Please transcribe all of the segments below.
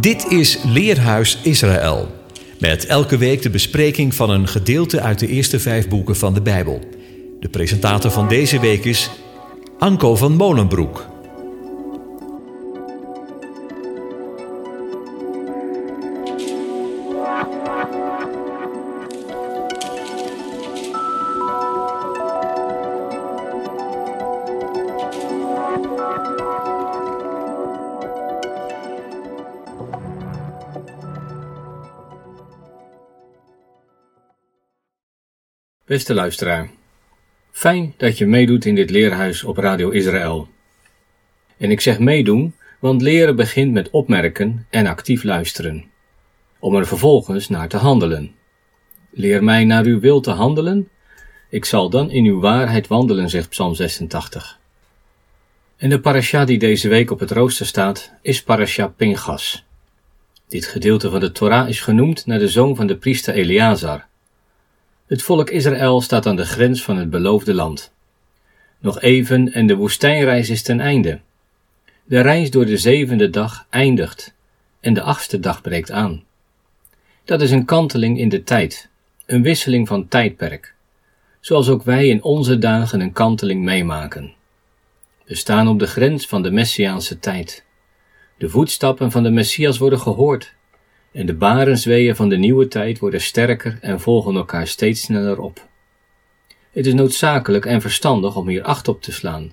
Dit is Leerhuis Israël. Met elke week de bespreking van een gedeelte uit de eerste vijf boeken van de Bijbel. De presentator van deze week is Anko van Molenbroek. Beste luisteraar, fijn dat je meedoet in dit leerhuis op Radio Israël. En ik zeg meedoen, want leren begint met opmerken en actief luisteren, om er vervolgens naar te handelen. Leer mij naar uw wil te handelen, ik zal dan in uw waarheid wandelen, zegt Psalm 86. En de parasha die deze week op het rooster staat, is parasha Pinchas. Dit gedeelte van de Torah is genoemd naar de zoon van de priester Eleazar, het volk Israël staat aan de grens van het beloofde land. Nog even en de woestijnreis is ten einde. De reis door de zevende dag eindigt en de achtste dag breekt aan. Dat is een kanteling in de tijd, een wisseling van tijdperk, zoals ook wij in onze dagen een kanteling meemaken. We staan op de grens van de Messiaanse tijd. De voetstappen van de Messias worden gehoord en de barensweeën van de nieuwe tijd worden sterker en volgen elkaar steeds sneller op. Het is noodzakelijk en verstandig om hier acht op te slaan,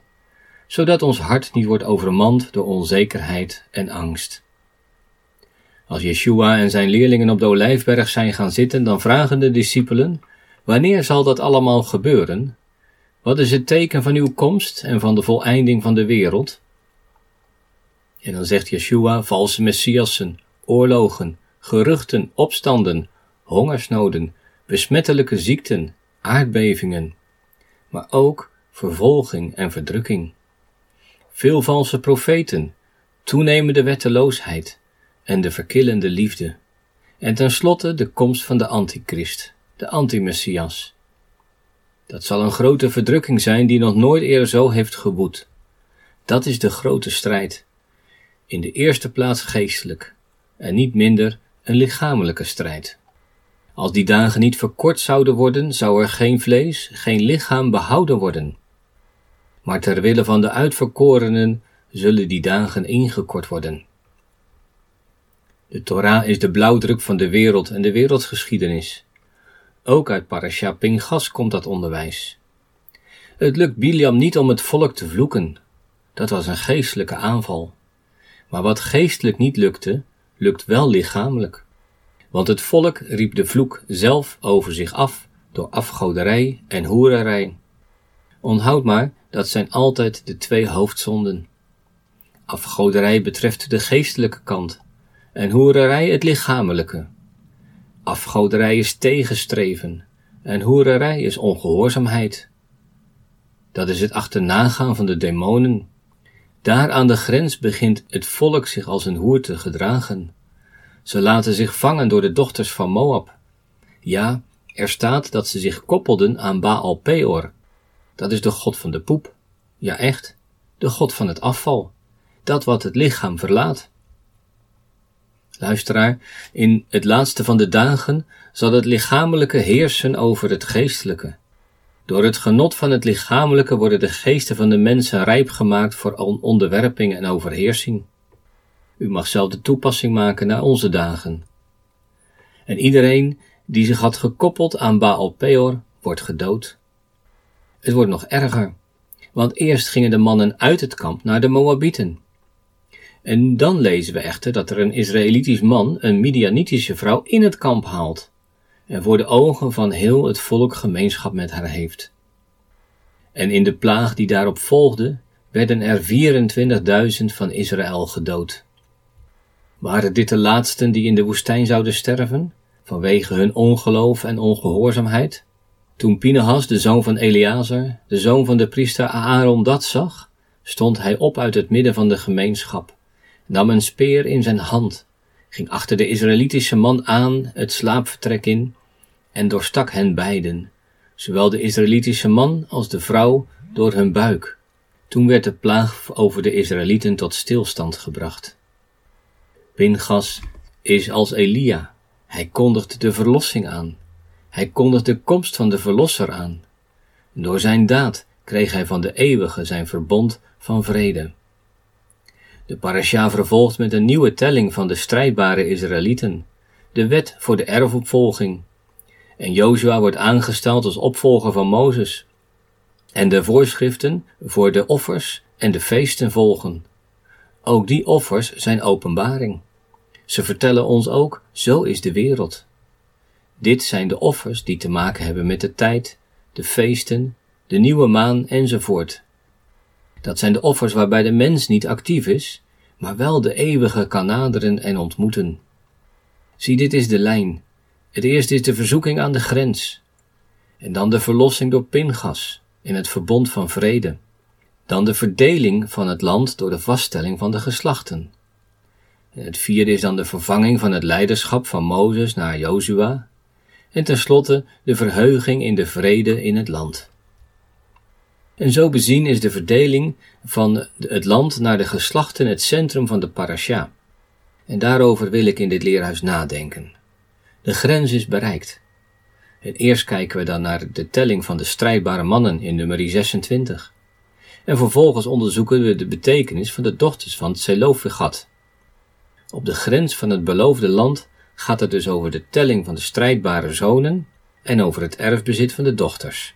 zodat ons hart niet wordt overmand door onzekerheid en angst. Als Yeshua en zijn leerlingen op de olijfberg zijn gaan zitten, dan vragen de discipelen: Wanneer zal dat allemaal gebeuren? Wat is het teken van uw komst en van de voleinding van de wereld? En dan zegt Yeshua: valse messiassen, oorlogen, geruchten, opstanden, hongersnoden, besmettelijke ziekten, aardbevingen, maar ook vervolging en verdrukking. Veel valse profeten, toenemende wetteloosheid en de verkillende liefde. En tenslotte de komst van de antichrist, de antimessias. Dat zal een grote verdrukking zijn die nog nooit eerder zo heeft geboet. Dat is de grote strijd. In de eerste plaats geestelijk en niet minder een lichamelijke strijd. Als die dagen niet verkort zouden worden, zou er geen vlees, geen lichaam behouden worden. Maar ter wille van de uitverkorenen zullen die dagen ingekort worden. De Torah is de blauwdruk van de wereld en de wereldgeschiedenis. Ook uit Parasha Pingas komt dat onderwijs. Het lukt Biliam niet om het volk te vloeken. Dat was een geestelijke aanval. Maar wat geestelijk niet lukte, lukt wel lichamelijk. Want het volk riep de vloek zelf over zich af door afgoderij en hoererij. Onthoud maar, dat zijn altijd de twee hoofdzonden. Afgoderij betreft de geestelijke kant en hoererij het lichamelijke. Afgoderij is tegenstreven en hoererij is ongehoorzaamheid. Dat is het achternagaan van de demonen daar aan de grens begint het volk zich als een hoer te gedragen. Ze laten zich vangen door de dochters van Moab. Ja, er staat dat ze zich koppelden aan Baal Peor. Dat is de god van de poep. Ja, echt, de god van het afval. Dat wat het lichaam verlaat. Luisteraar, in het laatste van de dagen zal het lichamelijke heersen over het geestelijke. Door het genot van het lichamelijke worden de geesten van de mensen rijp gemaakt voor onderwerping en overheersing. U mag zelf de toepassing maken naar onze dagen. En iedereen die zich had gekoppeld aan Baal Peor wordt gedood. Het wordt nog erger, want eerst gingen de mannen uit het kamp naar de Moabieten. En dan lezen we echter dat er een Israëlitisch man een Midianitische vrouw in het kamp haalt en voor de ogen van heel het volk gemeenschap met haar heeft. En in de plaag die daarop volgde, werden er 24.000 van Israël gedood. Waren dit de laatsten die in de woestijn zouden sterven, vanwege hun ongeloof en ongehoorzaamheid? Toen Pinehas, de zoon van Eleazar, de zoon van de priester Aaron, dat zag, stond hij op uit het midden van de gemeenschap, nam een speer in zijn hand ging achter de Israëlitische man aan het slaapvertrek in en doorstak hen beiden, zowel de Israëlitische man als de vrouw, door hun buik. Toen werd de plaag over de Israëlieten tot stilstand gebracht. Pingas is als Elia. Hij kondigt de verlossing aan. Hij kondigt de komst van de Verlosser aan. Door zijn daad kreeg hij van de eeuwige zijn verbond van vrede. De parasha vervolgt met een nieuwe telling van de strijdbare Israëlieten, de wet voor de erfopvolging. En Jozua wordt aangesteld als opvolger van Mozes. En de voorschriften voor de offers en de feesten volgen. Ook die offers zijn openbaring. Ze vertellen ons ook, zo is de wereld. Dit zijn de offers die te maken hebben met de tijd, de feesten, de nieuwe maan enzovoort. Dat zijn de offers waarbij de mens niet actief is, maar wel de eeuwige kan naderen en ontmoeten. Zie, dit is de lijn. Het eerste is de verzoeking aan de grens. En dan de verlossing door Pingas in het verbond van vrede. Dan de verdeling van het land door de vaststelling van de geslachten. En het vierde is dan de vervanging van het leiderschap van Mozes naar Jozua. En tenslotte de verheuging in de vrede in het land. En zo bezien is de verdeling van het land naar de geslachten het centrum van de parasha. En daarover wil ik in dit leerhuis nadenken. De grens is bereikt. En eerst kijken we dan naar de telling van de strijdbare mannen in nummer 26. En vervolgens onderzoeken we de betekenis van de dochters van Tselofegat. Op de grens van het beloofde land gaat het dus over de telling van de strijdbare zonen en over het erfbezit van de dochters.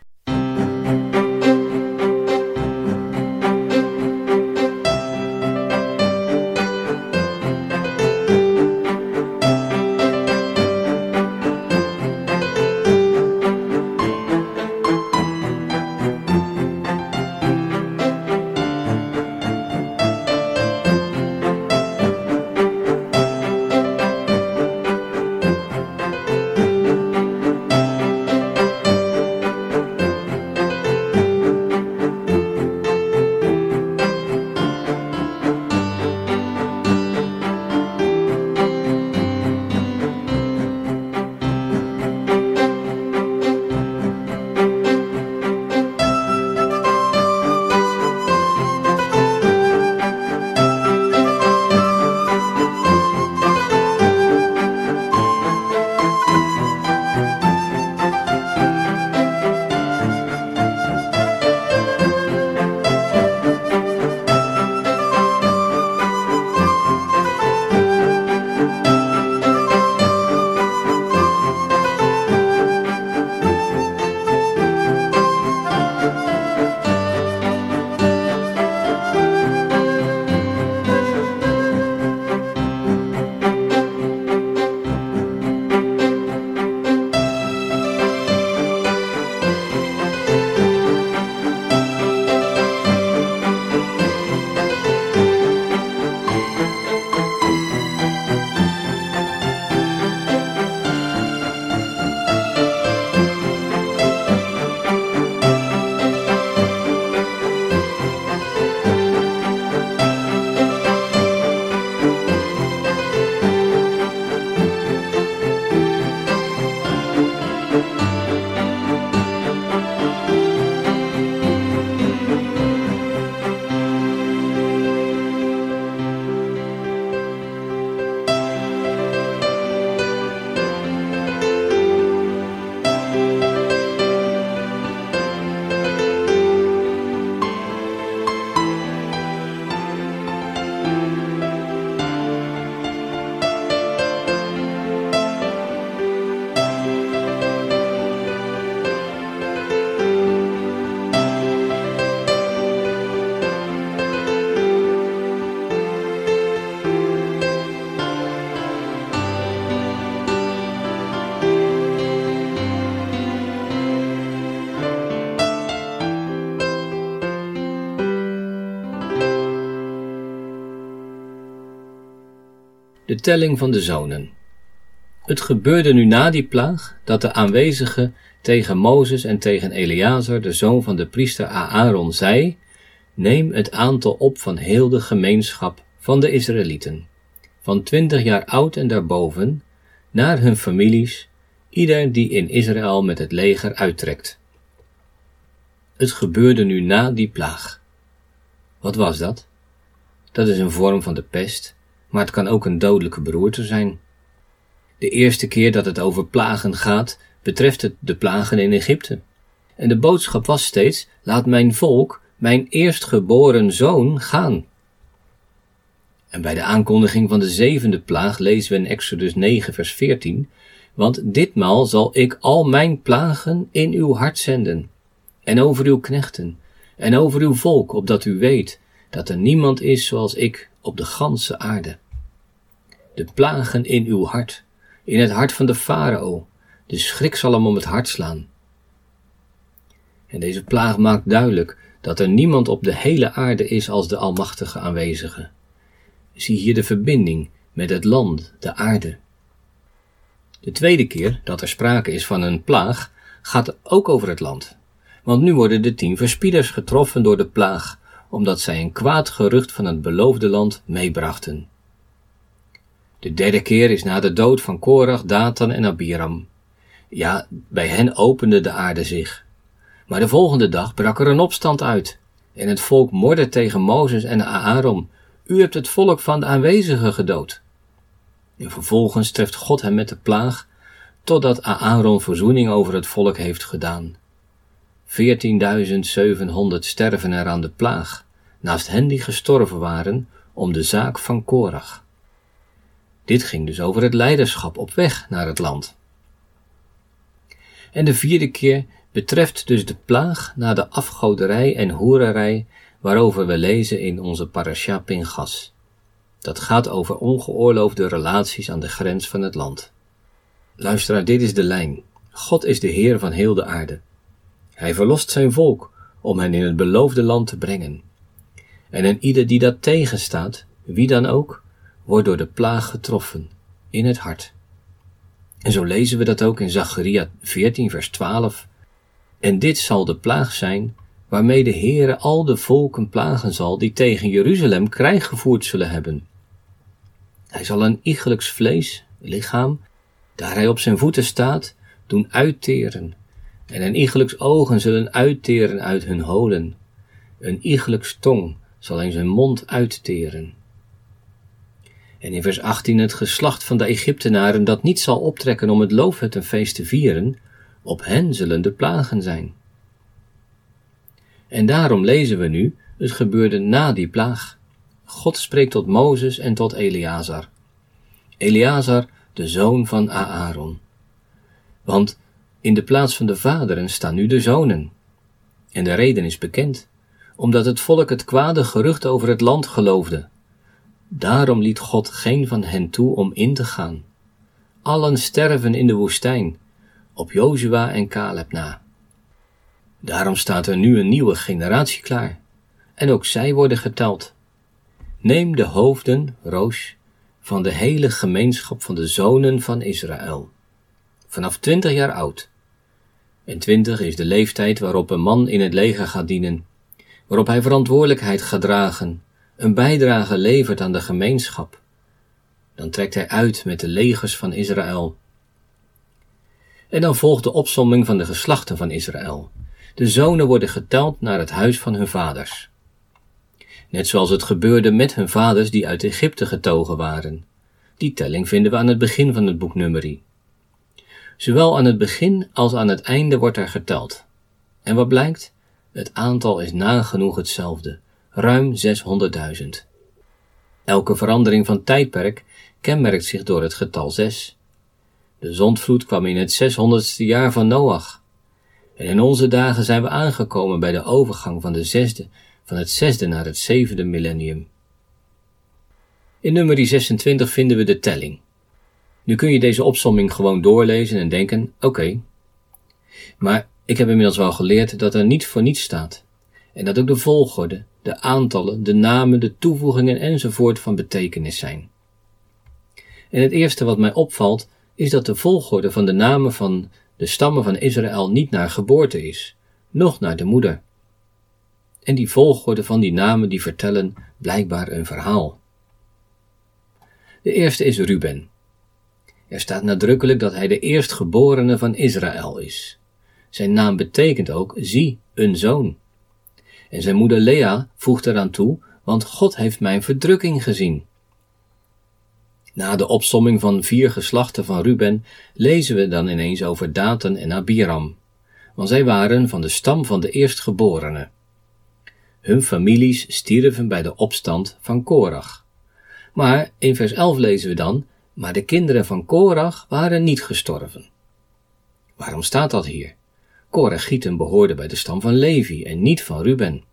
Telling van de zonen. Het gebeurde nu na die plaag dat de aanwezigen tegen Mozes en tegen Eleazar, de zoon van de priester Aaron, zei: Neem het aantal op van heel de gemeenschap van de Israëlieten, van twintig jaar oud en daarboven, naar hun families, ieder die in Israël met het leger uittrekt. Het gebeurde nu na die plaag. Wat was dat? Dat is een vorm van de pest maar het kan ook een dodelijke beroerte zijn. De eerste keer dat het over plagen gaat, betreft het de plagen in Egypte. En de boodschap was steeds: laat mijn volk, mijn eerstgeboren zoon, gaan. En bij de aankondiging van de zevende plaag lezen we in Exodus 9, vers 14: Want ditmaal zal ik al mijn plagen in uw hart zenden, en over uw knechten, en over uw volk, opdat u weet dat er niemand is zoals ik op de ganse aarde. De plagen in uw hart, in het hart van de farao, de schrik zal hem om het hart slaan. En deze plaag maakt duidelijk dat er niemand op de hele aarde is als de Almachtige aanwezige. Zie hier de verbinding met het land, de aarde. De tweede keer dat er sprake is van een plaag gaat ook over het land. Want nu worden de tien verspieders getroffen door de plaag, omdat zij een kwaad gerucht van het beloofde land meebrachten. De derde keer is na de dood van Korach, Datan en Abiram. Ja, bij hen opende de aarde zich. Maar de volgende dag brak er een opstand uit. En het volk morde tegen Mozes en Aaron. U hebt het volk van de aanwezigen gedood. En vervolgens treft God hem met de plaag, totdat Aaron verzoening over het volk heeft gedaan. 14.700 sterven er aan de plaag, naast hen die gestorven waren om de zaak van Korach. Dit ging dus over het leiderschap op weg naar het land. En de vierde keer betreft dus de plaag na de afgoderij en hoererij waarover we lezen in onze parasha Pingas. Dat gaat over ongeoorloofde relaties aan de grens van het land. Luisteraar, dit is de lijn. God is de Heer van heel de aarde. Hij verlost zijn volk om hen in het beloofde land te brengen. En een ieder die dat tegenstaat, wie dan ook, wordt door de plaag getroffen in het hart. En zo lezen we dat ook in Zacharia 14 vers 12. En dit zal de plaag zijn waarmee de Heere al de volken plagen zal die tegen Jeruzalem krijg gevoerd zullen hebben. Hij zal een iegelijks vlees, lichaam, daar hij op zijn voeten staat, doen uitteren, en een iegelijks ogen zullen uitteren uit hun holen. Een iegelijks tong zal in zijn mond uitteren. En in vers 18 het geslacht van de Egyptenaren dat niet zal optrekken om het loofhuttenfeest te vieren, op hen zullen de plagen zijn. En daarom lezen we nu, het gebeurde na die plaag. God spreekt tot Mozes en tot Eleazar. Eleazar, de zoon van Aaron. Want in de plaats van de vaderen staan nu de zonen. En de reden is bekend, omdat het volk het kwade gerucht over het land geloofde. Daarom liet God geen van hen toe om in te gaan. Allen sterven in de woestijn, op Jozua en Caleb na. Daarom staat er nu een nieuwe generatie klaar, en ook zij worden geteld. Neem de hoofden, Roos, van de hele gemeenschap van de zonen van Israël, vanaf twintig jaar oud. En twintig is de leeftijd waarop een man in het leger gaat dienen, waarop hij verantwoordelijkheid gaat dragen, een bijdrage levert aan de gemeenschap. Dan trekt hij uit met de legers van Israël. En dan volgt de opsomming van de geslachten van Israël. De zonen worden geteld naar het huis van hun vaders. Net zoals het gebeurde met hun vaders die uit Egypte getogen waren. Die telling vinden we aan het begin van het boek Numeri. Zowel aan het begin als aan het einde wordt er geteld. En wat blijkt? Het aantal is nagenoeg hetzelfde, ruim 600.000. Elke verandering van tijdperk kenmerkt zich door het getal 6. De zondvloed kwam in het 600ste jaar van Noach. En in onze dagen zijn we aangekomen bij de overgang van, de zesde, van het zesde naar het zevende millennium. In nummer 26 vinden we de telling. Nu kun je deze opsomming gewoon doorlezen en denken, oké. Maar ik heb inmiddels wel geleerd dat er niet voor niets staat. En dat ook de volgorde, de aantallen, de namen, de toevoegingen enzovoort van betekenis zijn. En het eerste wat mij opvalt, is dat de volgorde van de namen van de stammen van Israël niet naar geboorte is, noch naar de moeder. En die volgorde van die namen die vertellen blijkbaar een verhaal. De eerste is Ruben. Er staat nadrukkelijk dat hij de eerstgeborene van Israël is. Zijn naam betekent ook zie, een zoon. En zijn moeder Lea voegt eraan toe, want God heeft mijn verdrukking gezien. Na de opsomming van vier geslachten van Ruben lezen we dan ineens over Daten en Abiram, want zij waren van de stam van de eerstgeborenen. Hun families stierven bij de opstand van Korach. Maar in vers 11 lezen we dan, maar de kinderen van Korach waren niet gestorven. Waarom staat dat hier? Korachieten behoorden bij de stam van Levi en niet van Ruben.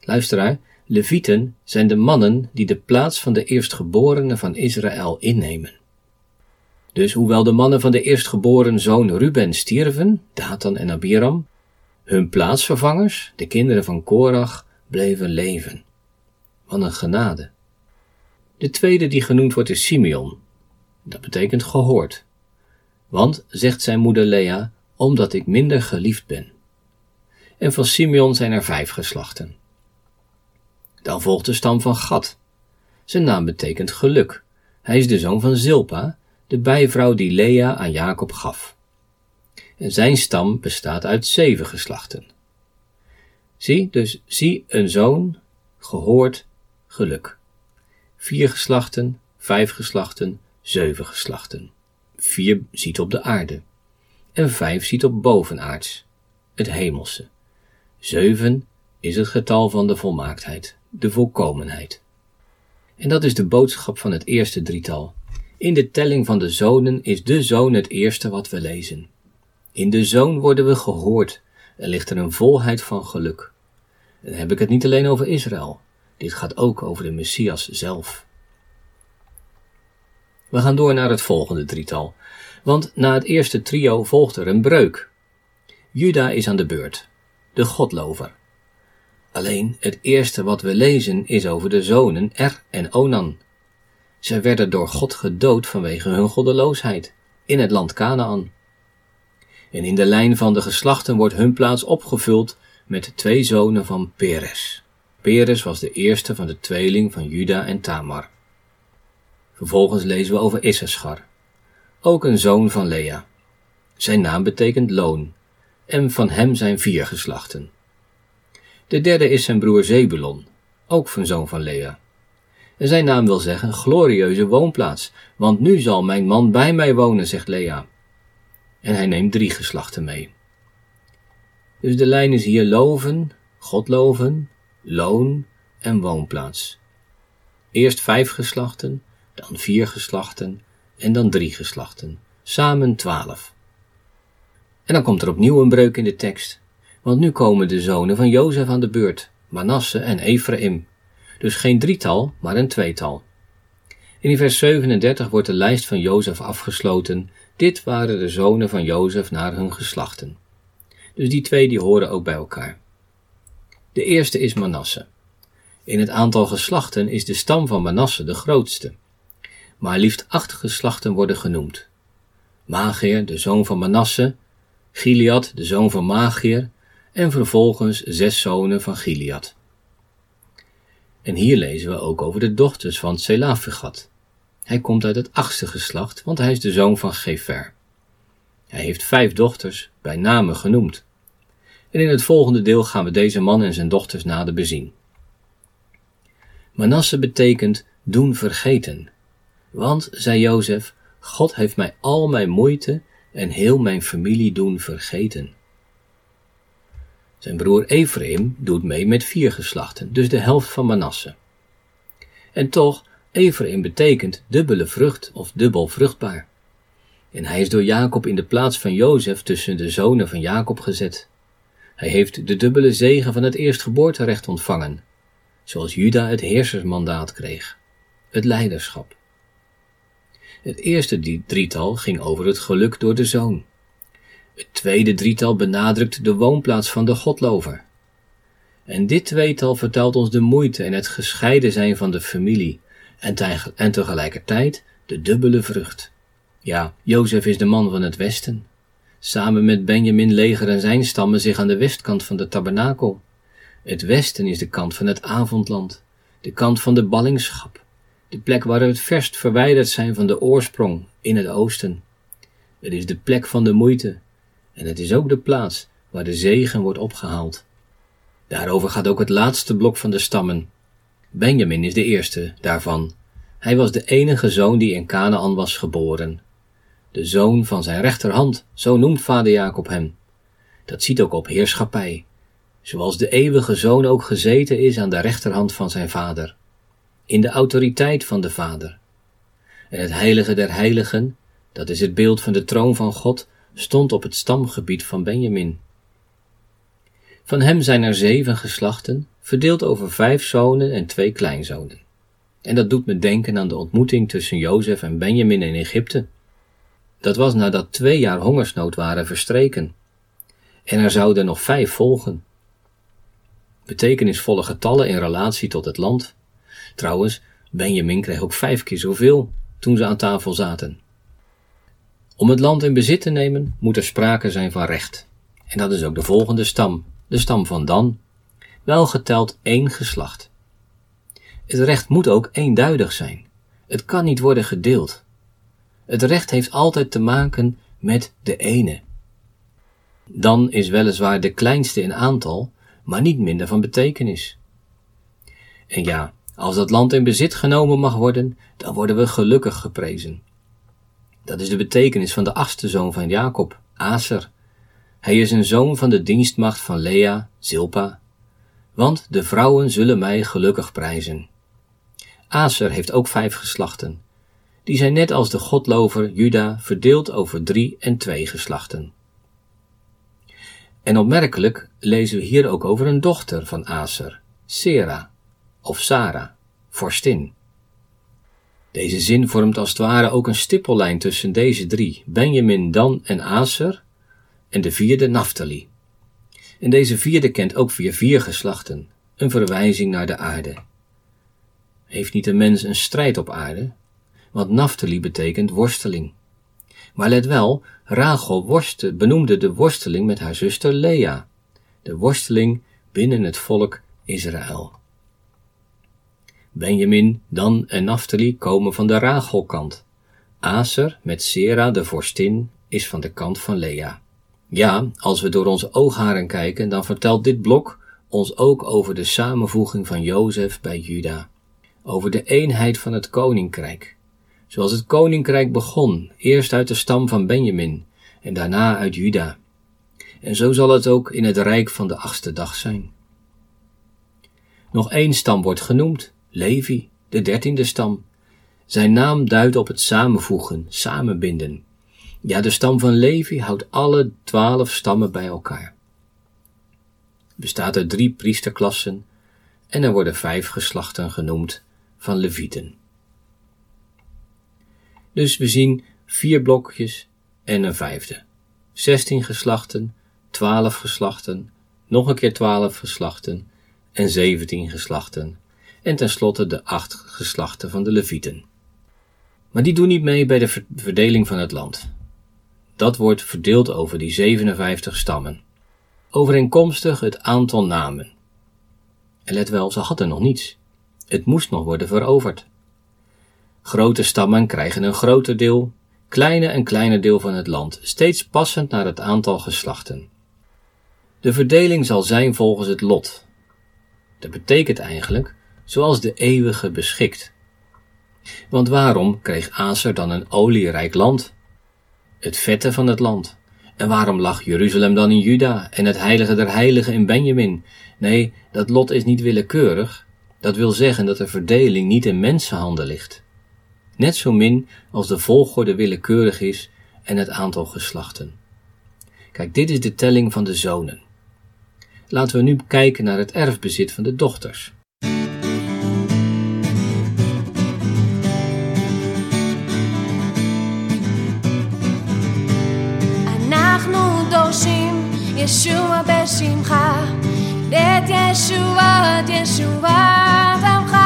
Luisteraar, Levieten zijn de mannen die de plaats van de eerstgeborenen van Israël innemen. Dus hoewel de mannen van de eerstgeboren zoon Ruben stierven, Datan en Abiram, hun plaatsvervangers, de kinderen van Korach, bleven leven. Wat een genade. De tweede die genoemd wordt is Simeon. Dat betekent gehoord. Want, zegt zijn moeder Lea, omdat ik minder geliefd ben. En van Simeon zijn er vijf geslachten. Dan volgt de stam van Gad. Zijn naam betekent geluk. Hij is de zoon van Zilpa, de bijvrouw die Lea aan Jacob gaf. En zijn stam bestaat uit zeven geslachten. Zie, dus zie een zoon, gehoord, geluk. Vier geslachten, vijf geslachten, zeven geslachten. Vier ziet op de aarde. En vijf ziet op bovenaards, het hemelse. Zeven is het getal van de volmaaktheid, de volkomenheid. En dat is de boodschap van het eerste drietal. In de telling van de zonen is de zoon het eerste wat we lezen. In de zoon worden we gehoord. Er ligt er een volheid van geluk. En dan heb ik het niet alleen over Israël. Dit gaat ook over de Messias zelf. We gaan door naar het volgende drietal. Want na het eerste trio volgt er een breuk. Juda is aan de beurt, de godlover. Alleen het eerste wat we lezen is over de zonen Er en Onan. Zij werden door God gedood vanwege hun goddeloosheid in het land Canaan. En in de lijn van de geslachten wordt hun plaats opgevuld met twee zonen van Peres. Peres was de eerste van de tweeling van Juda en Tamar. Vervolgens lezen we over Issachar, ook een zoon van Lea. Zijn naam betekent loon, en van hem zijn vier geslachten. De derde is zijn broer Zebulon, ook van zoon van Lea. En zijn naam wil zeggen glorieuze woonplaats, want nu zal mijn man bij mij wonen, zegt Lea. En hij neemt drie geslachten mee. Dus de lijn is hier loven, God loven, loon en woonplaats. Eerst vijf geslachten, dan vier geslachten en dan drie geslachten, samen twaalf. En dan komt er opnieuw een breuk in de tekst, want nu komen de zonen van Jozef aan de beurt, Manasse en Ephraim. Dus geen drietal, maar een tweetal. In vers 37 wordt de lijst van Jozef afgesloten. Dit waren de zonen van Jozef naar hun geslachten. Dus die twee die horen ook bij elkaar. De eerste is Manasse. In het aantal geslachten is de stam van Manasse de grootste. Maar liefst acht geslachten worden genoemd. Magier, de zoon van Manasse, Gilead, de zoon van Magier, en vervolgens zes zonen van Gilead. En hier lezen we ook over de dochters van Selafegat. Hij komt uit het achtste geslacht, want hij is de zoon van Gefer. Hij heeft vijf dochters, bij name genoemd. En in het volgende deel gaan we deze man en zijn dochters nader bezien. Manasse betekent doen vergeten. Want, zei Jozef, God heeft mij al mijn moeite en heel mijn familie doen vergeten. Zijn broer Ephraim doet mee met vier geslachten, dus de helft van Manasse. En toch, Ephraim betekent dubbele vrucht of dubbel vruchtbaar. En hij is door Jacob in de plaats van Jozef tussen de zonen van Jacob gezet. Hij heeft de dubbele zegen van het eerstgeboorterecht ontvangen, zoals Juda het heersersmandaat kreeg, het leiderschap. Het eerste drietal ging over het geluk door de zoon. Het tweede drietal benadrukt de woonplaats van de godlover. En dit tweetal vertelt ons de moeite en het gescheiden zijn van de familie en, en tegelijkertijd de dubbele vrucht. Ja, Jozef is de man van het westen. Samen met Benjamin legeren zijn stammen zich aan de westkant van de tabernakel. Het westen is de kant van het avondland, de kant van de ballingschap, de plek waar we het verst verwijderd zijn van de oorsprong in het oosten. Het is de plek van de moeite en het is ook de plaats waar de zegen wordt opgehaald. Daarover gaat ook het laatste blok van de stammen. Benjamin is de eerste daarvan, Hij was de enige zoon die in Canaan was geboren. De zoon van zijn rechterhand, zo noemt vader Jacob hem. Dat ziet ook op heerschappij, zoals de eeuwige zoon ook gezeten is aan de rechterhand van zijn vader, in de autoriteit van de vader. En het heilige der heiligen, dat is het beeld van de troon van God, stond op het stamgebied van Benjamin. Van hem zijn er zeven geslachten, verdeeld over vijf zonen en twee kleinzonen. En dat doet me denken aan de ontmoeting tussen Jozef en Benjamin in Egypte. Dat was nadat twee jaar hongersnood waren verstreken. En er zouden nog vijf volgen. Betekenisvolle getallen in relatie tot het land. Trouwens, Benjamin kreeg ook vijf keer zoveel toen ze aan tafel zaten. Om het land in bezit te nemen moet er sprake zijn van recht. En dat is ook de volgende stam, de stam van Dan, wel geteld één geslacht. Het recht moet ook eenduidig zijn. Het kan niet worden gedeeld. Het recht heeft altijd te maken met de ene. Dan is weliswaar de kleinste in aantal, maar niet minder van betekenis. En ja, als dat land in bezit genomen mag worden, dan worden we gelukkig geprezen. Dat is de betekenis van de achtste zoon van Jacob, Aser. Hij is een zoon van de dienstmacht van Lea, Zilpa. Want de vrouwen zullen mij gelukkig prijzen. Aser heeft ook vijf geslachten. Die zijn net als de godlover Juda verdeeld over drie en twee geslachten. En opmerkelijk lezen we hier ook over een dochter van Aser, Sera of Sarah, vorstin. Deze zin vormt als het ware ook een stippellijn tussen deze drie, Benjamin, Dan en Aser, en de vierde Naphtali. En deze vierde kent ook weer vier geslachten, een verwijzing naar de aarde. Heeft niet de mens een strijd op aarde? Want Naphtali betekent worsteling. Maar let wel, Rachel worste, benoemde de worsteling met haar zuster Lea, de worsteling binnen het volk Israël. Benjamin, Dan en Naphtali komen van de Rachelkant. Aser met Sera de vorstin is van de kant van Lea. Ja, als we door onze oogharen kijken, dan vertelt dit blok ons ook over de samenvoeging van Jozef bij Juda, over de eenheid van het koninkrijk. Zoals het koninkrijk begon, eerst uit de stam van Benjamin en daarna uit Juda. En zo zal het ook in het rijk van de achtste dag zijn. Nog één stam wordt genoemd, Levi, de dertiende stam. Zijn naam duidt op het samenvoegen, samenbinden. Ja, de stam van Levi houdt alle twaalf stammen bij elkaar. Bestaat uit drie priesterklassen en er worden vijf geslachten genoemd van Levieten. Dus we zien vier blokjes en een vijfde. Zestien geslachten, twaalf geslachten, nog een keer twaalf geslachten en zeventien geslachten en tenslotte de acht geslachten van de Levieten. Maar die doen niet mee bij de verdeling van het land. Dat wordt verdeeld over die 57 stammen. Overeenkomstig het aantal namen. En let wel, ze hadden nog niets. Het moest nog worden veroverd. Grote stammen krijgen een groter deel, kleine en kleiner deel van het land, steeds passend naar het aantal geslachten. De verdeling zal zijn volgens het lot. Dat betekent eigenlijk zoals de eeuwige beschikt. Want waarom kreeg Aser dan een olierijk land? Het vette van het land. En waarom lag Jeruzalem dan in Juda en het heilige der heiligen in Benjamin? Nee, dat lot is niet willekeurig. Dat wil zeggen dat de verdeling niet in mensenhanden ligt Net zo min als de volgorde willekeurig is en het aantal geslachten. Kijk, dit is de telling van de zonen. Laten we nu kijken naar het erfbezit van de dochters. ישוע בשמך, את ישועת ישועת עמך,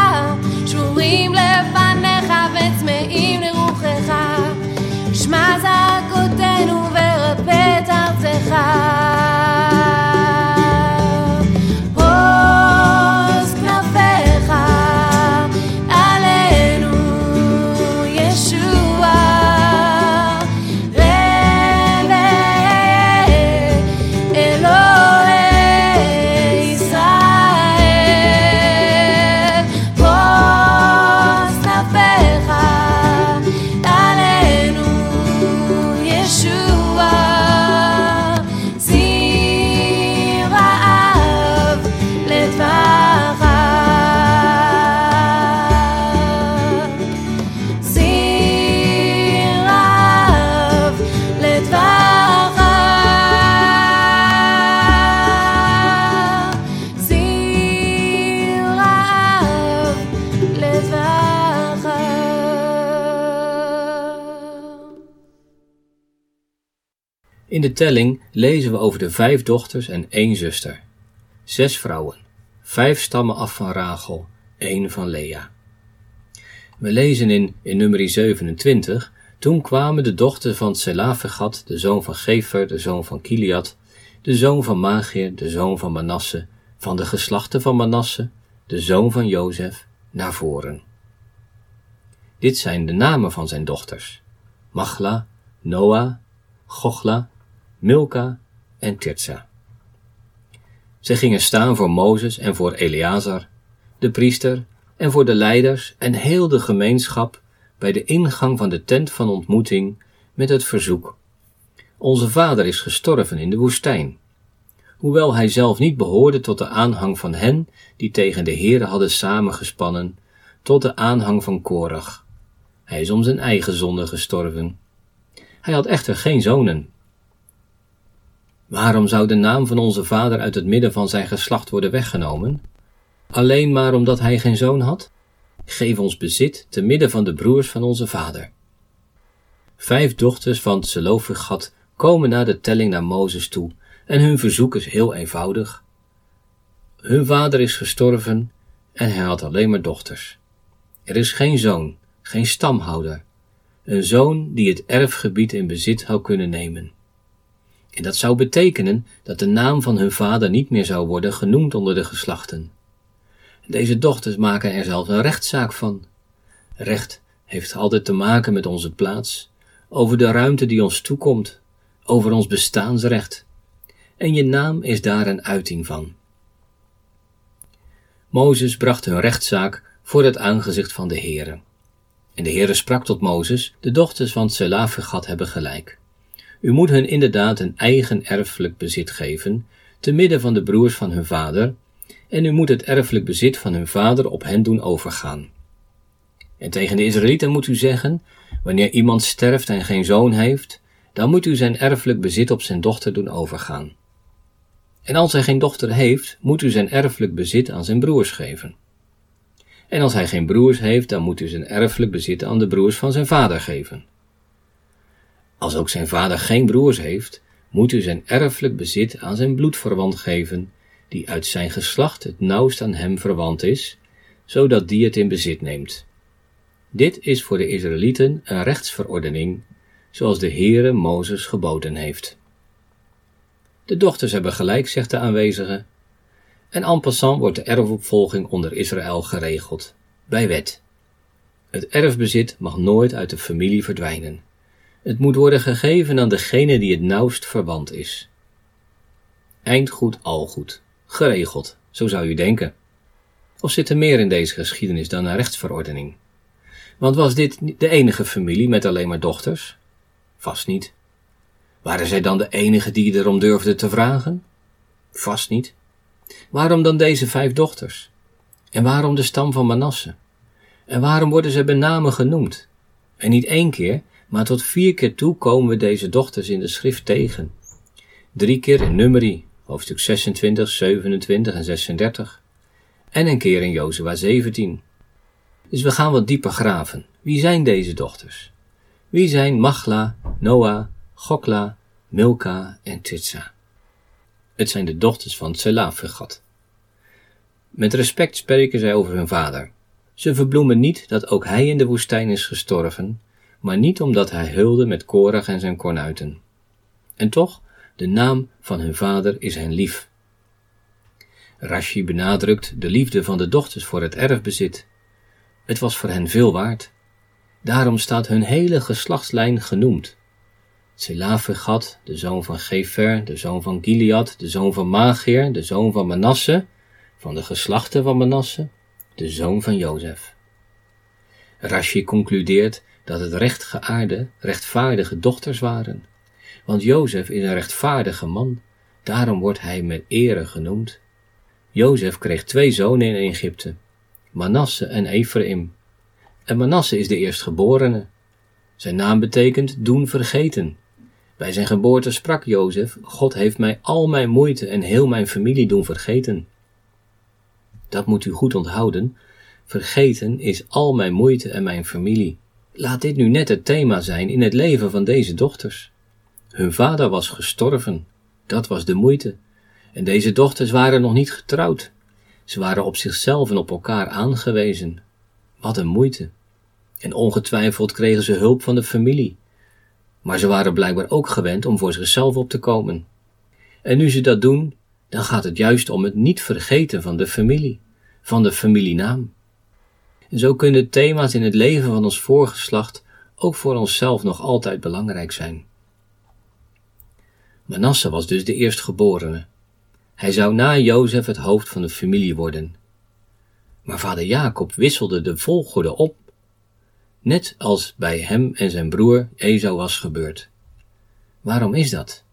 שבורים לפניך casa con te in un de telling lezen we over de vijf dochters en één zuster. Zes vrouwen, vijf stammen af van Rachel, één van Lea. We lezen in, in nummer 27, toen kwamen de dochters van Selafegat, de zoon van Gefer, de zoon van Kiliat, de zoon van Magir, de zoon van Manasse, van de geslachten van Manasse, de zoon van Jozef, naar voren. Dit zijn de namen van zijn dochters: Machla, Noah, Gochla, Milka en Tirza. Zij gingen staan voor Mozes en voor Eleazar, de priester, en voor de leiders en heel de gemeenschap bij de ingang van de tent van ontmoeting met het verzoek: Onze vader is gestorven in de woestijn. Hoewel hij zelf niet behoorde tot de aanhang van hen die tegen de Heere hadden samengespannen, tot de aanhang van Korach. Hij is om zijn eigen zonde gestorven. Hij had echter geen zonen. Waarom zou de naam van onze vader uit het midden van zijn geslacht worden weggenomen? Alleen maar omdat hij geen zoon had? Geef ons bezit te midden van de broers van onze vader. Vijf dochters van Zelofegat komen na de telling naar Mozes toe en hun verzoek is heel eenvoudig. Hun vader is gestorven en hij had alleen maar dochters. Er is geen zoon, geen stamhouder, een zoon die het erfgebied in bezit zou kunnen nemen. En dat zou betekenen dat de naam van hun vader niet meer zou worden genoemd onder de geslachten. Deze dochters maken er zelfs een rechtszaak van. Recht heeft altijd te maken met onze plaats, over de ruimte die ons toekomt, over ons bestaansrecht. En je naam is daar een uiting van. Mozes bracht hun rechtszaak voor het aangezicht van de Heere. En de Heere sprak tot Mozes, de dochters van Selafegat hebben gelijk. U moet hun inderdaad een eigen erfelijk bezit geven, te midden van de broers van hun vader, en u moet het erfelijk bezit van hun vader op hen doen overgaan. En tegen de Israëlieten moet u zeggen, wanneer iemand sterft en geen zoon heeft, dan moet u zijn erfelijk bezit op zijn dochter doen overgaan. En als hij geen dochter heeft, moet u zijn erfelijk bezit aan zijn broers geven. En als hij geen broers heeft, dan moet u zijn erfelijk bezit aan de broers van zijn vader geven. Als ook zijn vader geen broers heeft, moet u zijn erfelijk bezit aan zijn bloedverwant geven, die uit zijn geslacht het nauwst aan hem verwant is, zodat die het in bezit neemt. Dit is voor de Israëlieten een rechtsverordening, zoals de Heere Mozes geboden heeft. De dochters hebben gelijk, zegt de aanwezige. En en passant wordt de erfopvolging onder Israël geregeld, bij wet. Het erfbezit mag nooit uit de familie verdwijnen. Het moet worden gegeven aan degene die het nauwst verwant is. Eindgoed al goed. Geregeld, zo zou u denken. Of zit er meer in deze geschiedenis dan een rechtsverordening? Want was dit de enige familie met alleen maar dochters? Vast niet. Waren zij dan de enige die erom durfden te vragen? Vast niet. Waarom dan deze vijf dochters? En waarom de stam van Manasse? En waarom worden ze bij name genoemd? En niet één keer, maar tot vier keer toe komen we deze dochters in de schrift tegen. Drie keer in Numeri, hoofdstuk 26, 27 en 36. En een keer in Jozua 17. Dus we gaan wat dieper graven. Wie zijn deze dochters? Wie zijn Machla, Noah, Gokla, Milka en Titsa? Het zijn de dochters van Tselafegat. Met respect spreken zij over hun vader. Ze verbloemen niet dat ook hij in de woestijn is gestorven, maar niet omdat hij hulde met Korach en zijn kornuiten. En toch, de naam van hun vader is hen lief. Rashi benadrukt de liefde van de dochters voor het erfbezit. Het was voor hen veel waard. Daarom staat hun hele geslachtslijn genoemd. Selafegat, de zoon van Gefer, de zoon van Gilead, de zoon van Magir, de zoon van Manasse, van de geslachten van Manasse, de zoon van Jozef. Rashi concludeert dat het rechtgeaarde, rechtvaardige dochters waren. Want Jozef is een rechtvaardige man, daarom wordt hij met ere genoemd. Jozef kreeg twee zonen in Egypte, Manasse en Ephraim. En Manasse is de eerstgeborene. Zijn naam betekent doen vergeten. Bij zijn geboorte sprak Jozef, God heeft mij al mijn moeite en heel mijn familie doen vergeten. Dat moet u goed onthouden. Vergeten is al mijn moeite en mijn familie. Laat dit nu net het thema zijn in het leven van deze dochters. Hun vader was gestorven. Dat was de moeite. En deze dochters waren nog niet getrouwd. Ze waren op zichzelf en op elkaar aangewezen. Wat een moeite. En ongetwijfeld kregen ze hulp van de familie. Maar ze waren blijkbaar ook gewend om voor zichzelf op te komen. En nu ze dat doen, dan gaat het juist om het niet vergeten van de familie, van de familienaam. Zo kunnen thema's in het leven van ons voorgeslacht ook voor onszelf nog altijd belangrijk zijn. Manasse was dus de eerstgeborene. Hij zou na Jozef het hoofd van de familie worden. Maar vader Jacob wisselde de volgorde op, net als bij hem en zijn broer Esau was gebeurd. Waarom is dat?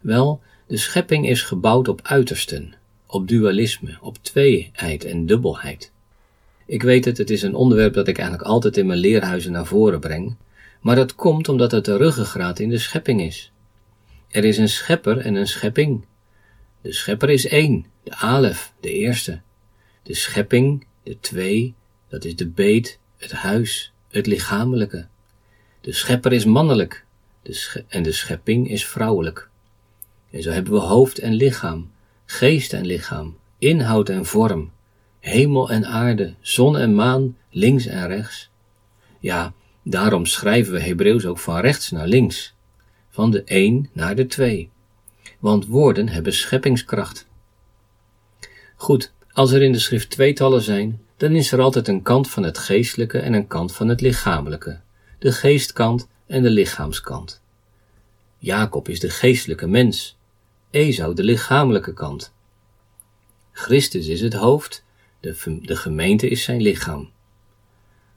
Wel, de schepping is gebouwd op uitersten, op dualisme, op tweeheid en dubbelheid. Ik weet het, het is een onderwerp dat ik eigenlijk altijd in mijn leerhuizen naar voren breng, maar dat komt omdat het de ruggengraat in de schepping is. Er is een schepper en een schepping. De schepper is één, de alef, de eerste. De schepping, de twee, dat is de beet, het huis, het lichamelijke. De schepper is mannelijk en de schepping is vrouwelijk. En zo hebben we hoofd en lichaam, geest en lichaam, inhoud en vorm, hemel en aarde, zon en maan, links en rechts. Ja, daarom schrijven we Hebreeuws ook van rechts naar links, van de een naar de twee. Want woorden hebben scheppingskracht. Goed, als er in de schrift tweetallen zijn, dan is er altijd een kant van het geestelijke en een kant van het lichamelijke, de geestkant en de lichaamskant. Jacob is de geestelijke mens, Esau de lichamelijke kant. Christus is het hoofd, de, gemeente is zijn lichaam.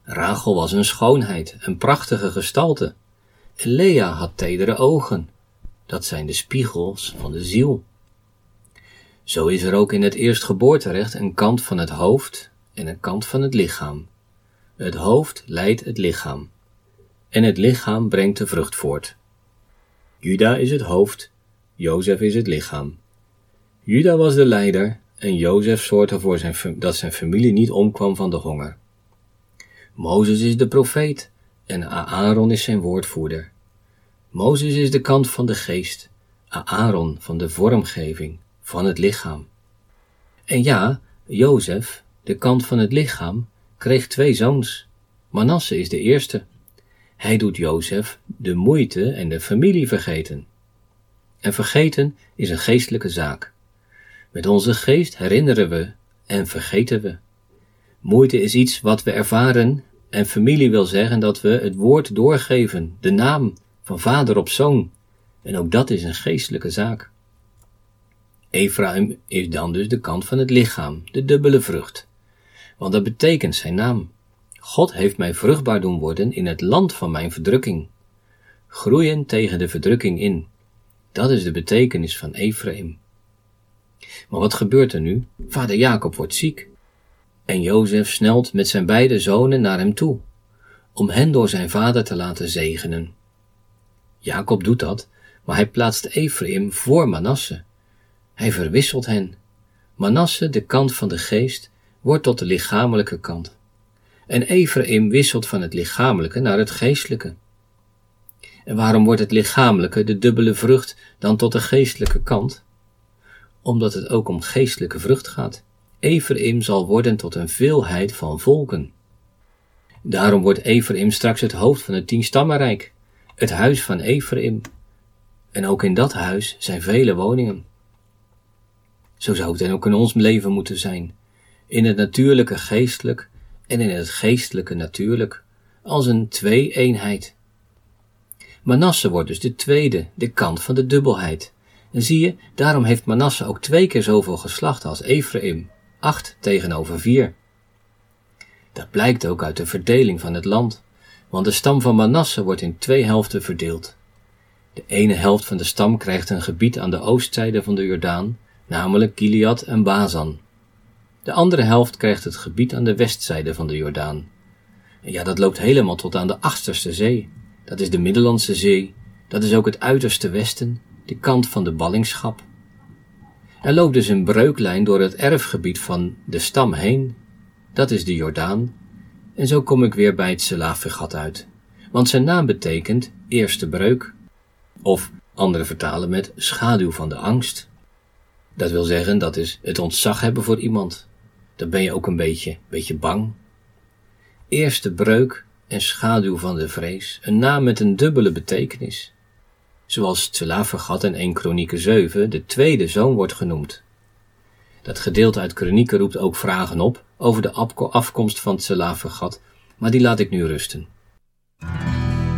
Rachel was een schoonheid, een prachtige gestalte. En Lea had tedere ogen. Dat zijn de spiegels van de ziel. Zo is er ook in het eerstgeboorterecht een kant van het hoofd en een kant van het lichaam. Het hoofd leidt het lichaam. En het lichaam brengt de vrucht voort. Juda is het hoofd, Jozef is het lichaam. Juda was de leider en Jozef zorgde ervoor zijn, dat zijn familie niet omkwam van de honger. Mozes is de profeet en Aaron is zijn woordvoerder. Mozes is de kant van de geest, Aaron van de vormgeving, van het lichaam. En ja, Jozef, de kant van het lichaam, kreeg twee zoons. Manasse is de eerste. Hij doet Jozef de moeite en de familie vergeten. En vergeten is een geestelijke zaak. Met onze geest herinneren we en vergeten we. Moeite is iets wat we ervaren en familie wil zeggen dat we het woord doorgeven, de naam van vader op zoon. En ook dat is een geestelijke zaak. Ephraim is dan dus de kant van het lichaam, de dubbele vrucht. Want dat betekent zijn naam. God heeft mij vruchtbaar doen worden in het land van mijn verdrukking. Groeien tegen de verdrukking in. Dat is de betekenis van Ephraim. Maar wat gebeurt er nu? Vader Jacob wordt ziek. En Jozef snelt met zijn beide zonen naar hem toe, om hen door zijn vader te laten zegenen. Jacob doet dat, maar hij plaatst Ephraim voor Manasse. Hij verwisselt hen. Manasse, de kant van de geest, wordt tot de lichamelijke kant. En Ephraim wisselt van het lichamelijke naar het geestelijke. En waarom wordt het lichamelijke, de dubbele vrucht, dan tot de geestelijke kant? Omdat het ook om geestelijke vrucht gaat. Ephraim zal worden tot een veelheid van volken. Daarom wordt Ephraim straks het hoofd van het tienstammenrijk, het huis van Ephraim. En ook in dat huis zijn vele woningen. Zo zou het dan ook in ons leven moeten zijn. In het natuurlijke geestelijk en in het geestelijke natuurlijk, als een twee-eenheid. Manasse wordt dus de tweede, de kant van de dubbelheid. En zie je, daarom heeft Manasse ook twee keer zoveel geslacht als Ephraim, acht tegenover vier. Dat blijkt ook uit de verdeling van het land, want de stam van Manasse wordt in twee helften verdeeld. De ene helft van de stam krijgt een gebied aan de oostzijde van de Jordaan, namelijk Gilead en Bazan. De andere helft krijgt het gebied aan de westzijde van de Jordaan. Ja, dat loopt helemaal tot aan de achterste zee. Dat is de Middellandse Zee. Dat is ook het uiterste westen, de kant van de ballingschap. Er loopt dus een breuklijn door het erfgebied van de stam heen. Dat is de Jordaan. En zo kom ik weer bij het Selafegat uit. Want zijn naam betekent eerste breuk. Of Anderen vertalen met schaduw van de angst. Dat wil zeggen, dat is het ontzag hebben voor iemand. Dan ben je ook een beetje, beetje bang. Eerste breuk en schaduw van de vrees, een naam met een dubbele betekenis. Zoals Tselafegat in 1 Kronieken 7 de tweede zoon wordt genoemd. Dat gedeelte uit Kronieken roept ook vragen op over de afkomst van Tselafegat, maar die laat ik nu rusten.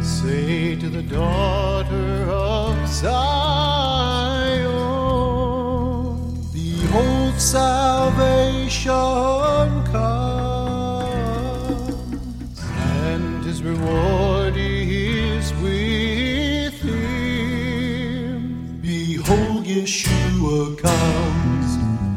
Say to the daughter of Zion, behold salvation comes, and his reward Yeshua comes.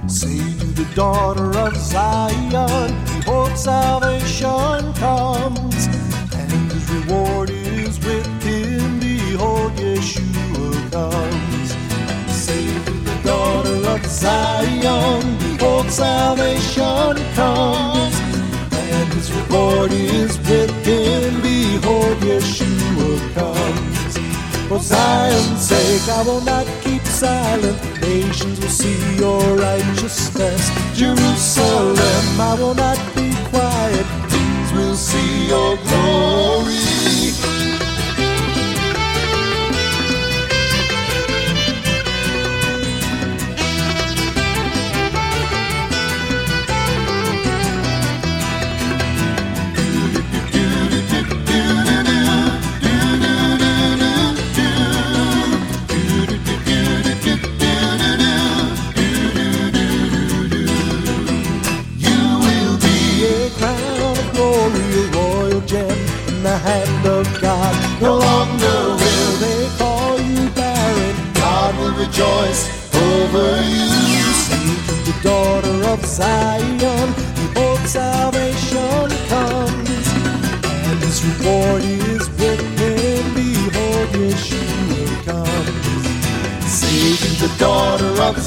Say to the daughter of Zion, behold salvation comes, and his reward is with him. Behold, Yeshua comes. Say to the daughter of Zion, behold, salvation comes, and his reward is with him. Behold, Yeshua comes. For Zion's sake, I will not keep silent. Nations will see your righteousness. Jerusalem, I will not be quiet. Kings will see your glory.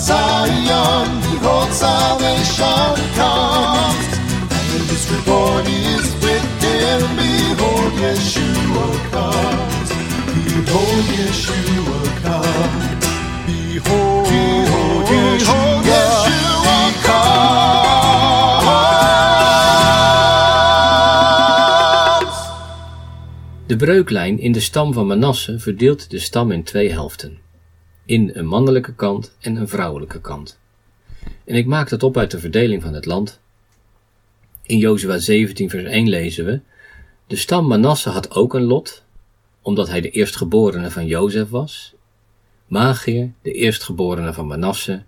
Zion, behold salvation comes, and his reward is with him. Behold, Yeshua comes. Behold, Yeshua comes. Behold, behold, Yeshua comes. De breuklijn in de stam van Manasse verdeelt de stam in twee helften in een mannelijke kant en een vrouwelijke kant. En ik maak dat op uit de verdeling van het land. In Jozua 17 vers 1 lezen we, de stam Manasse had ook een lot, omdat hij de eerstgeborene van Jozef was. Magier, de eerstgeborene van Manasse,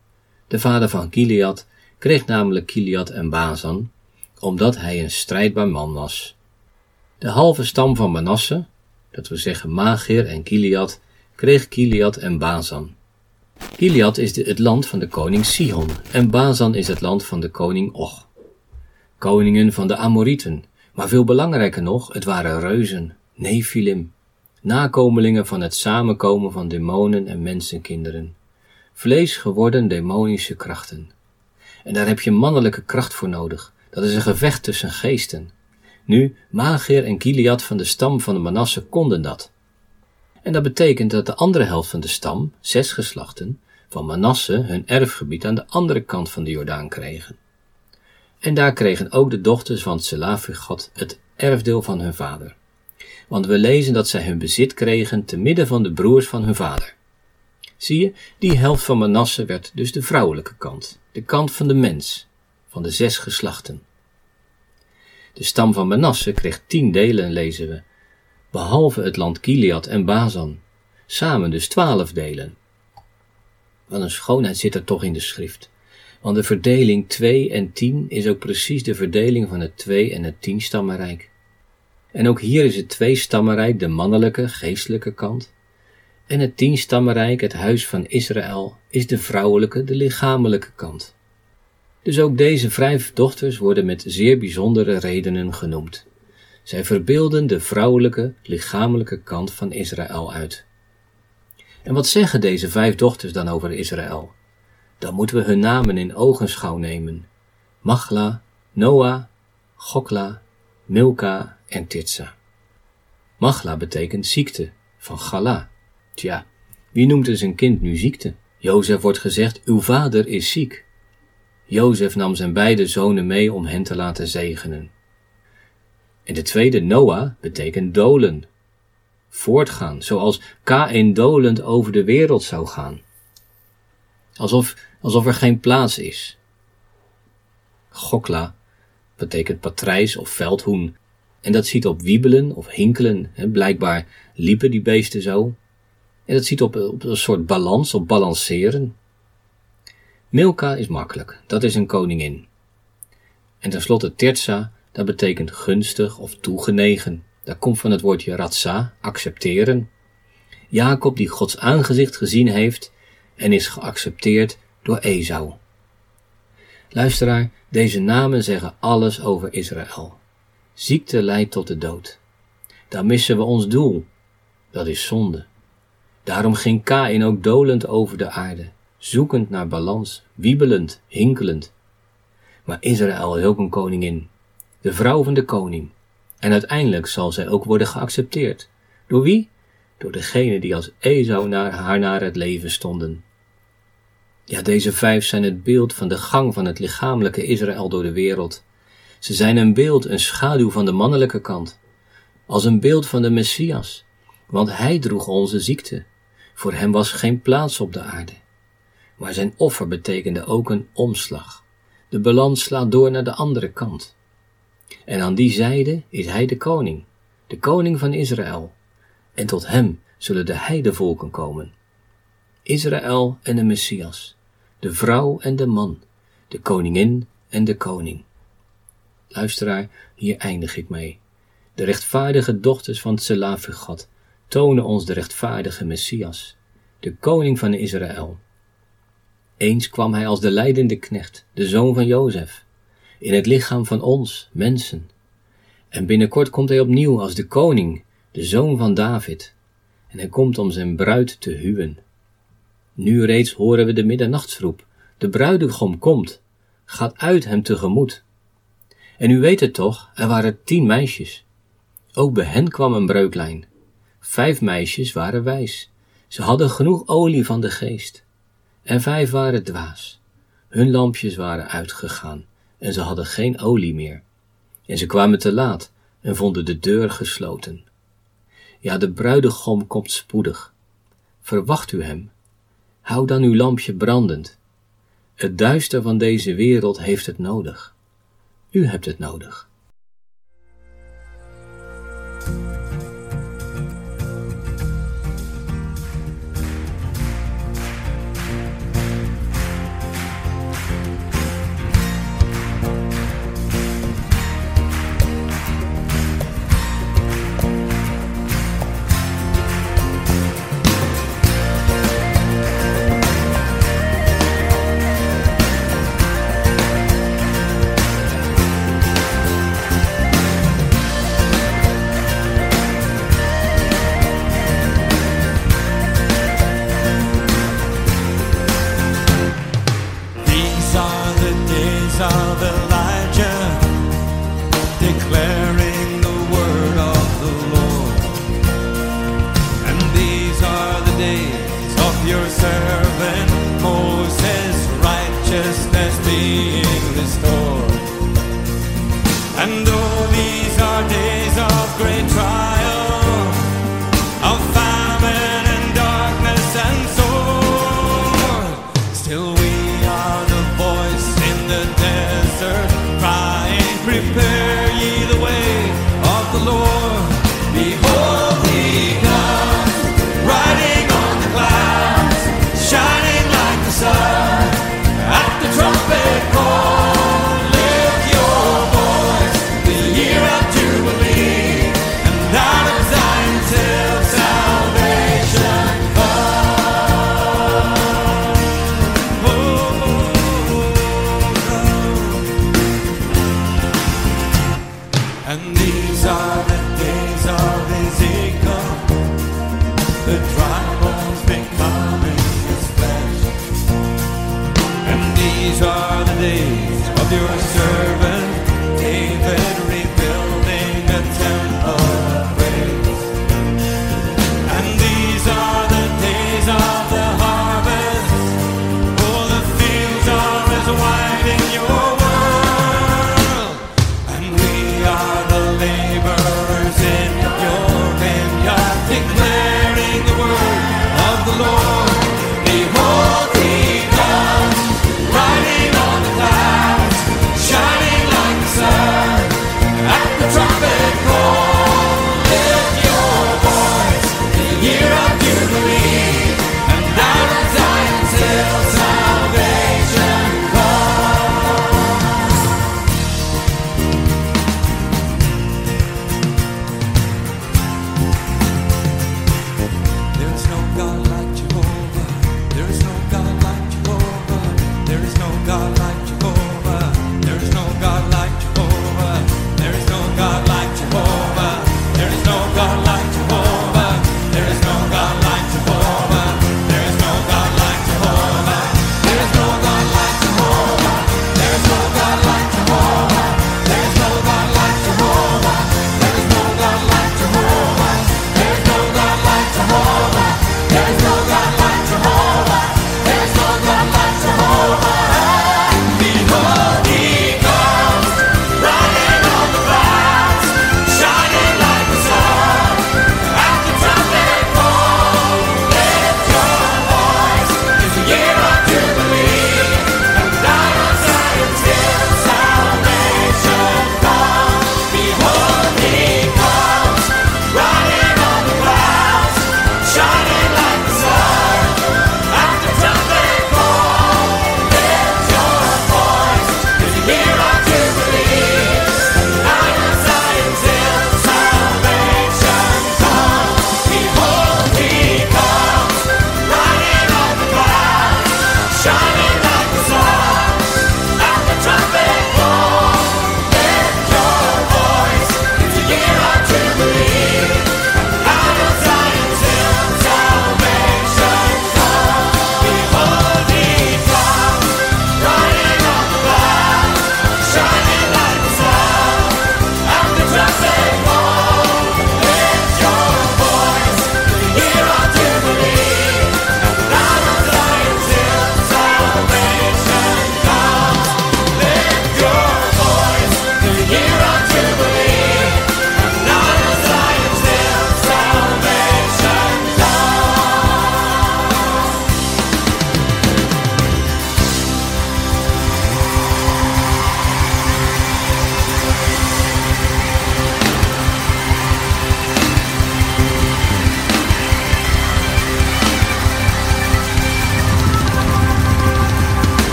de vader van Gilead, kreeg namelijk Gilead en Bazan, omdat hij een strijdbaar man was. De halve stam van Manasse, dat we zeggen Magier en Gilead, kreeg Gilead en Bazan. Gilead is het land van de koning Sihon en Bazan is het land van de koning Och. Koningen van de Amorieten, maar veel belangrijker nog, het waren reuzen, Nephilim, nakomelingen van het samenkomen van demonen en mensenkinderen, vlees geworden demonische krachten. En daar heb je mannelijke kracht voor nodig, dat is een gevecht tussen geesten. Nu, Magier en Gilead van de stam van de Manasse konden dat. En dat betekent dat de andere helft van de stam, zes geslachten, van Manasse hun erfgebied aan de andere kant van de Jordaan kregen. En daar kregen ook de dochters van Selafigat het erfdeel van hun vader. Want we lezen dat zij hun bezit kregen te midden van de broers van hun vader. Zie je, die helft van Manasse werd dus de vrouwelijke kant, de kant van de mens, van de zes geslachten. De stam van Manasse kreeg tien delen, lezen we, behalve het land Gilead en Bazan, samen dus twaalf delen. Wat een schoonheid zit er toch in de schrift. Want de verdeling 2 en 10 is ook precies de verdeling van het 2 en het 10 stammenrijk. En ook hier is het twee stammenrijk de mannelijke, geestelijke kant. En het 10 stammenrijk, het huis van Israël, is de vrouwelijke, de lichamelijke kant. Dus ook deze vijf dochters worden met zeer bijzondere redenen genoemd. Zij verbeelden de vrouwelijke, lichamelijke kant van Israël uit. En wat zeggen deze vijf dochters dan over Israël? Dan moeten we hun namen in ogenschouw nemen. Machla, Noah, Gokla, Milka en Titsa. Machla betekent ziekte, van Gala. Tja, Wie noemt er zijn kind nu ziekte? Jozef wordt gezegd, uw vader is ziek. Jozef nam zijn beide zonen mee om hen te laten zegenen. En de tweede, Noah, betekent dolen. Voortgaan, zoals Kain dolend over de wereld zou gaan. Alsof, alsof er geen plaats is. Gokla betekent patrijs of veldhoen. En dat ziet op wiebelen of hinkelen. Hè, blijkbaar liepen die beesten zo. En dat ziet op, op een soort balans, op balanceren. Milka is makkelijk, dat is een koningin. En tenslotte Tirza, dat betekent gunstig of toegenegen. Dat komt van het woordje ratsa, accepteren. Jacob die Gods aangezicht gezien heeft en is geaccepteerd door Esau. Luisteraar, deze namen zeggen alles over Israël. Ziekte leidt tot de dood. Daar missen we ons doel. Dat is zonde. Daarom ging Kain ook dolend over de aarde, zoekend naar balans, wiebelend, hinkelend. Maar Israël is ook een koningin, de vrouw van de koning. En uiteindelijk zal zij ook worden geaccepteerd. Door wie? Door degene die als Esau naar haar naar het leven stonden. Ja, deze vijf zijn het beeld van de gang van het lichamelijke Israël door de wereld. Ze zijn een beeld, een schaduw van de mannelijke kant. Als een beeld van de Messias, want hij droeg onze ziekte. Voor hem was geen plaats op de aarde. Maar zijn offer betekende ook een omslag. De balans slaat door naar de andere kant. En aan die zijde is hij de koning, de koning van Israël. En tot hem zullen de heidevolken komen. Israël en de Messias de vrouw en de man, de koningin en de koning. Luisteraar, hier eindig ik mee. De rechtvaardige dochters van God tonen ons de rechtvaardige Messias, de koning van Israël. Eens kwam hij als de leidende knecht, de zoon van Jozef, in het lichaam van ons, mensen. En binnenkort komt hij opnieuw als de koning, de zoon van David, en hij komt om zijn bruid te huwen. Nu reeds horen we de middernachtsroep. De bruidegom komt, gaat uit hem tegemoet. En u weet het toch, er waren tien meisjes. Ook bij hen kwam een breuklijn. Vijf meisjes waren wijs. Ze hadden genoeg olie van de geest. En vijf waren dwaas. Hun lampjes waren uitgegaan en ze hadden geen olie meer. En ze kwamen te laat en vonden de deur gesloten. Ja, de bruidegom komt spoedig. Verwacht u hem Hou dan uw lampje brandend. Het duister van deze wereld heeft het nodig. U hebt het nodig.